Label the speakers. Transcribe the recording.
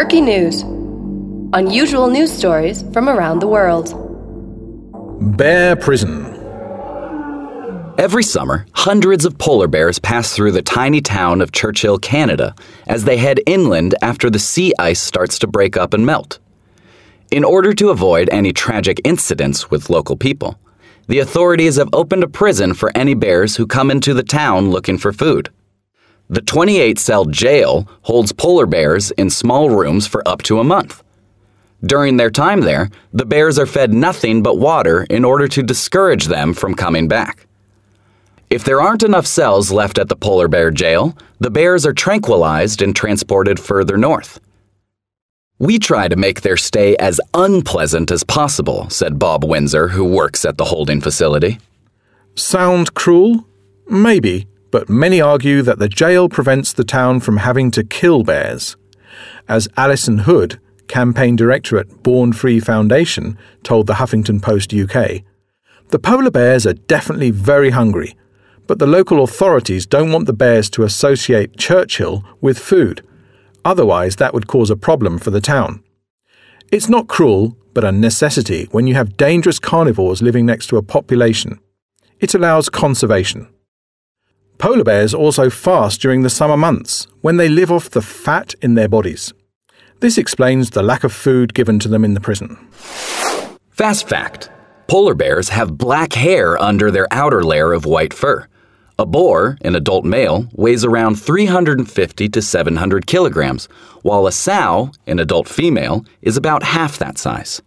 Speaker 1: Quirky News Unusual news stories from around the world.
Speaker 2: Bear Prison.
Speaker 3: Every summer, hundreds of polar bears pass through the tiny town of Churchill, Canada, as they head inland after the sea ice starts to break up and melt. In order to avoid any tragic incidents with local people, the authorities have opened a prison for any bears who come into the town looking for food. The 28 cell jail holds polar bears in small rooms for up to a month. During their time there, the bears are fed nothing but water in order to discourage them from coming back. If there aren't enough cells left at the polar bear jail, the bears are tranquilized and transported further north. We try to make their stay as unpleasant as possible, said Bob Windsor, who works at the holding facility.
Speaker 2: Sound cruel? Maybe, but many argue that the jail prevents the town from having to kill bears. As Alison Hood, campaign director at Born Free Foundation, told the Huffington Post UK, the polar bears are definitely very hungry, but the local authorities don't want the bears to associate Churchill with food. Otherwise, that would cause a problem for the town. It's not cruel, but a necessity when you have dangerous carnivores living next to a population. It allows conservation. Polar bears also fast during the summer months, when they live off the fat in their bodies. This explains the lack of food given to them in the prison.
Speaker 3: Fast fact Polar bears have black hair under their outer layer of white fur. A boar, an adult male, weighs around 350 to 700 kilograms, while a sow, an adult female, is about half that size.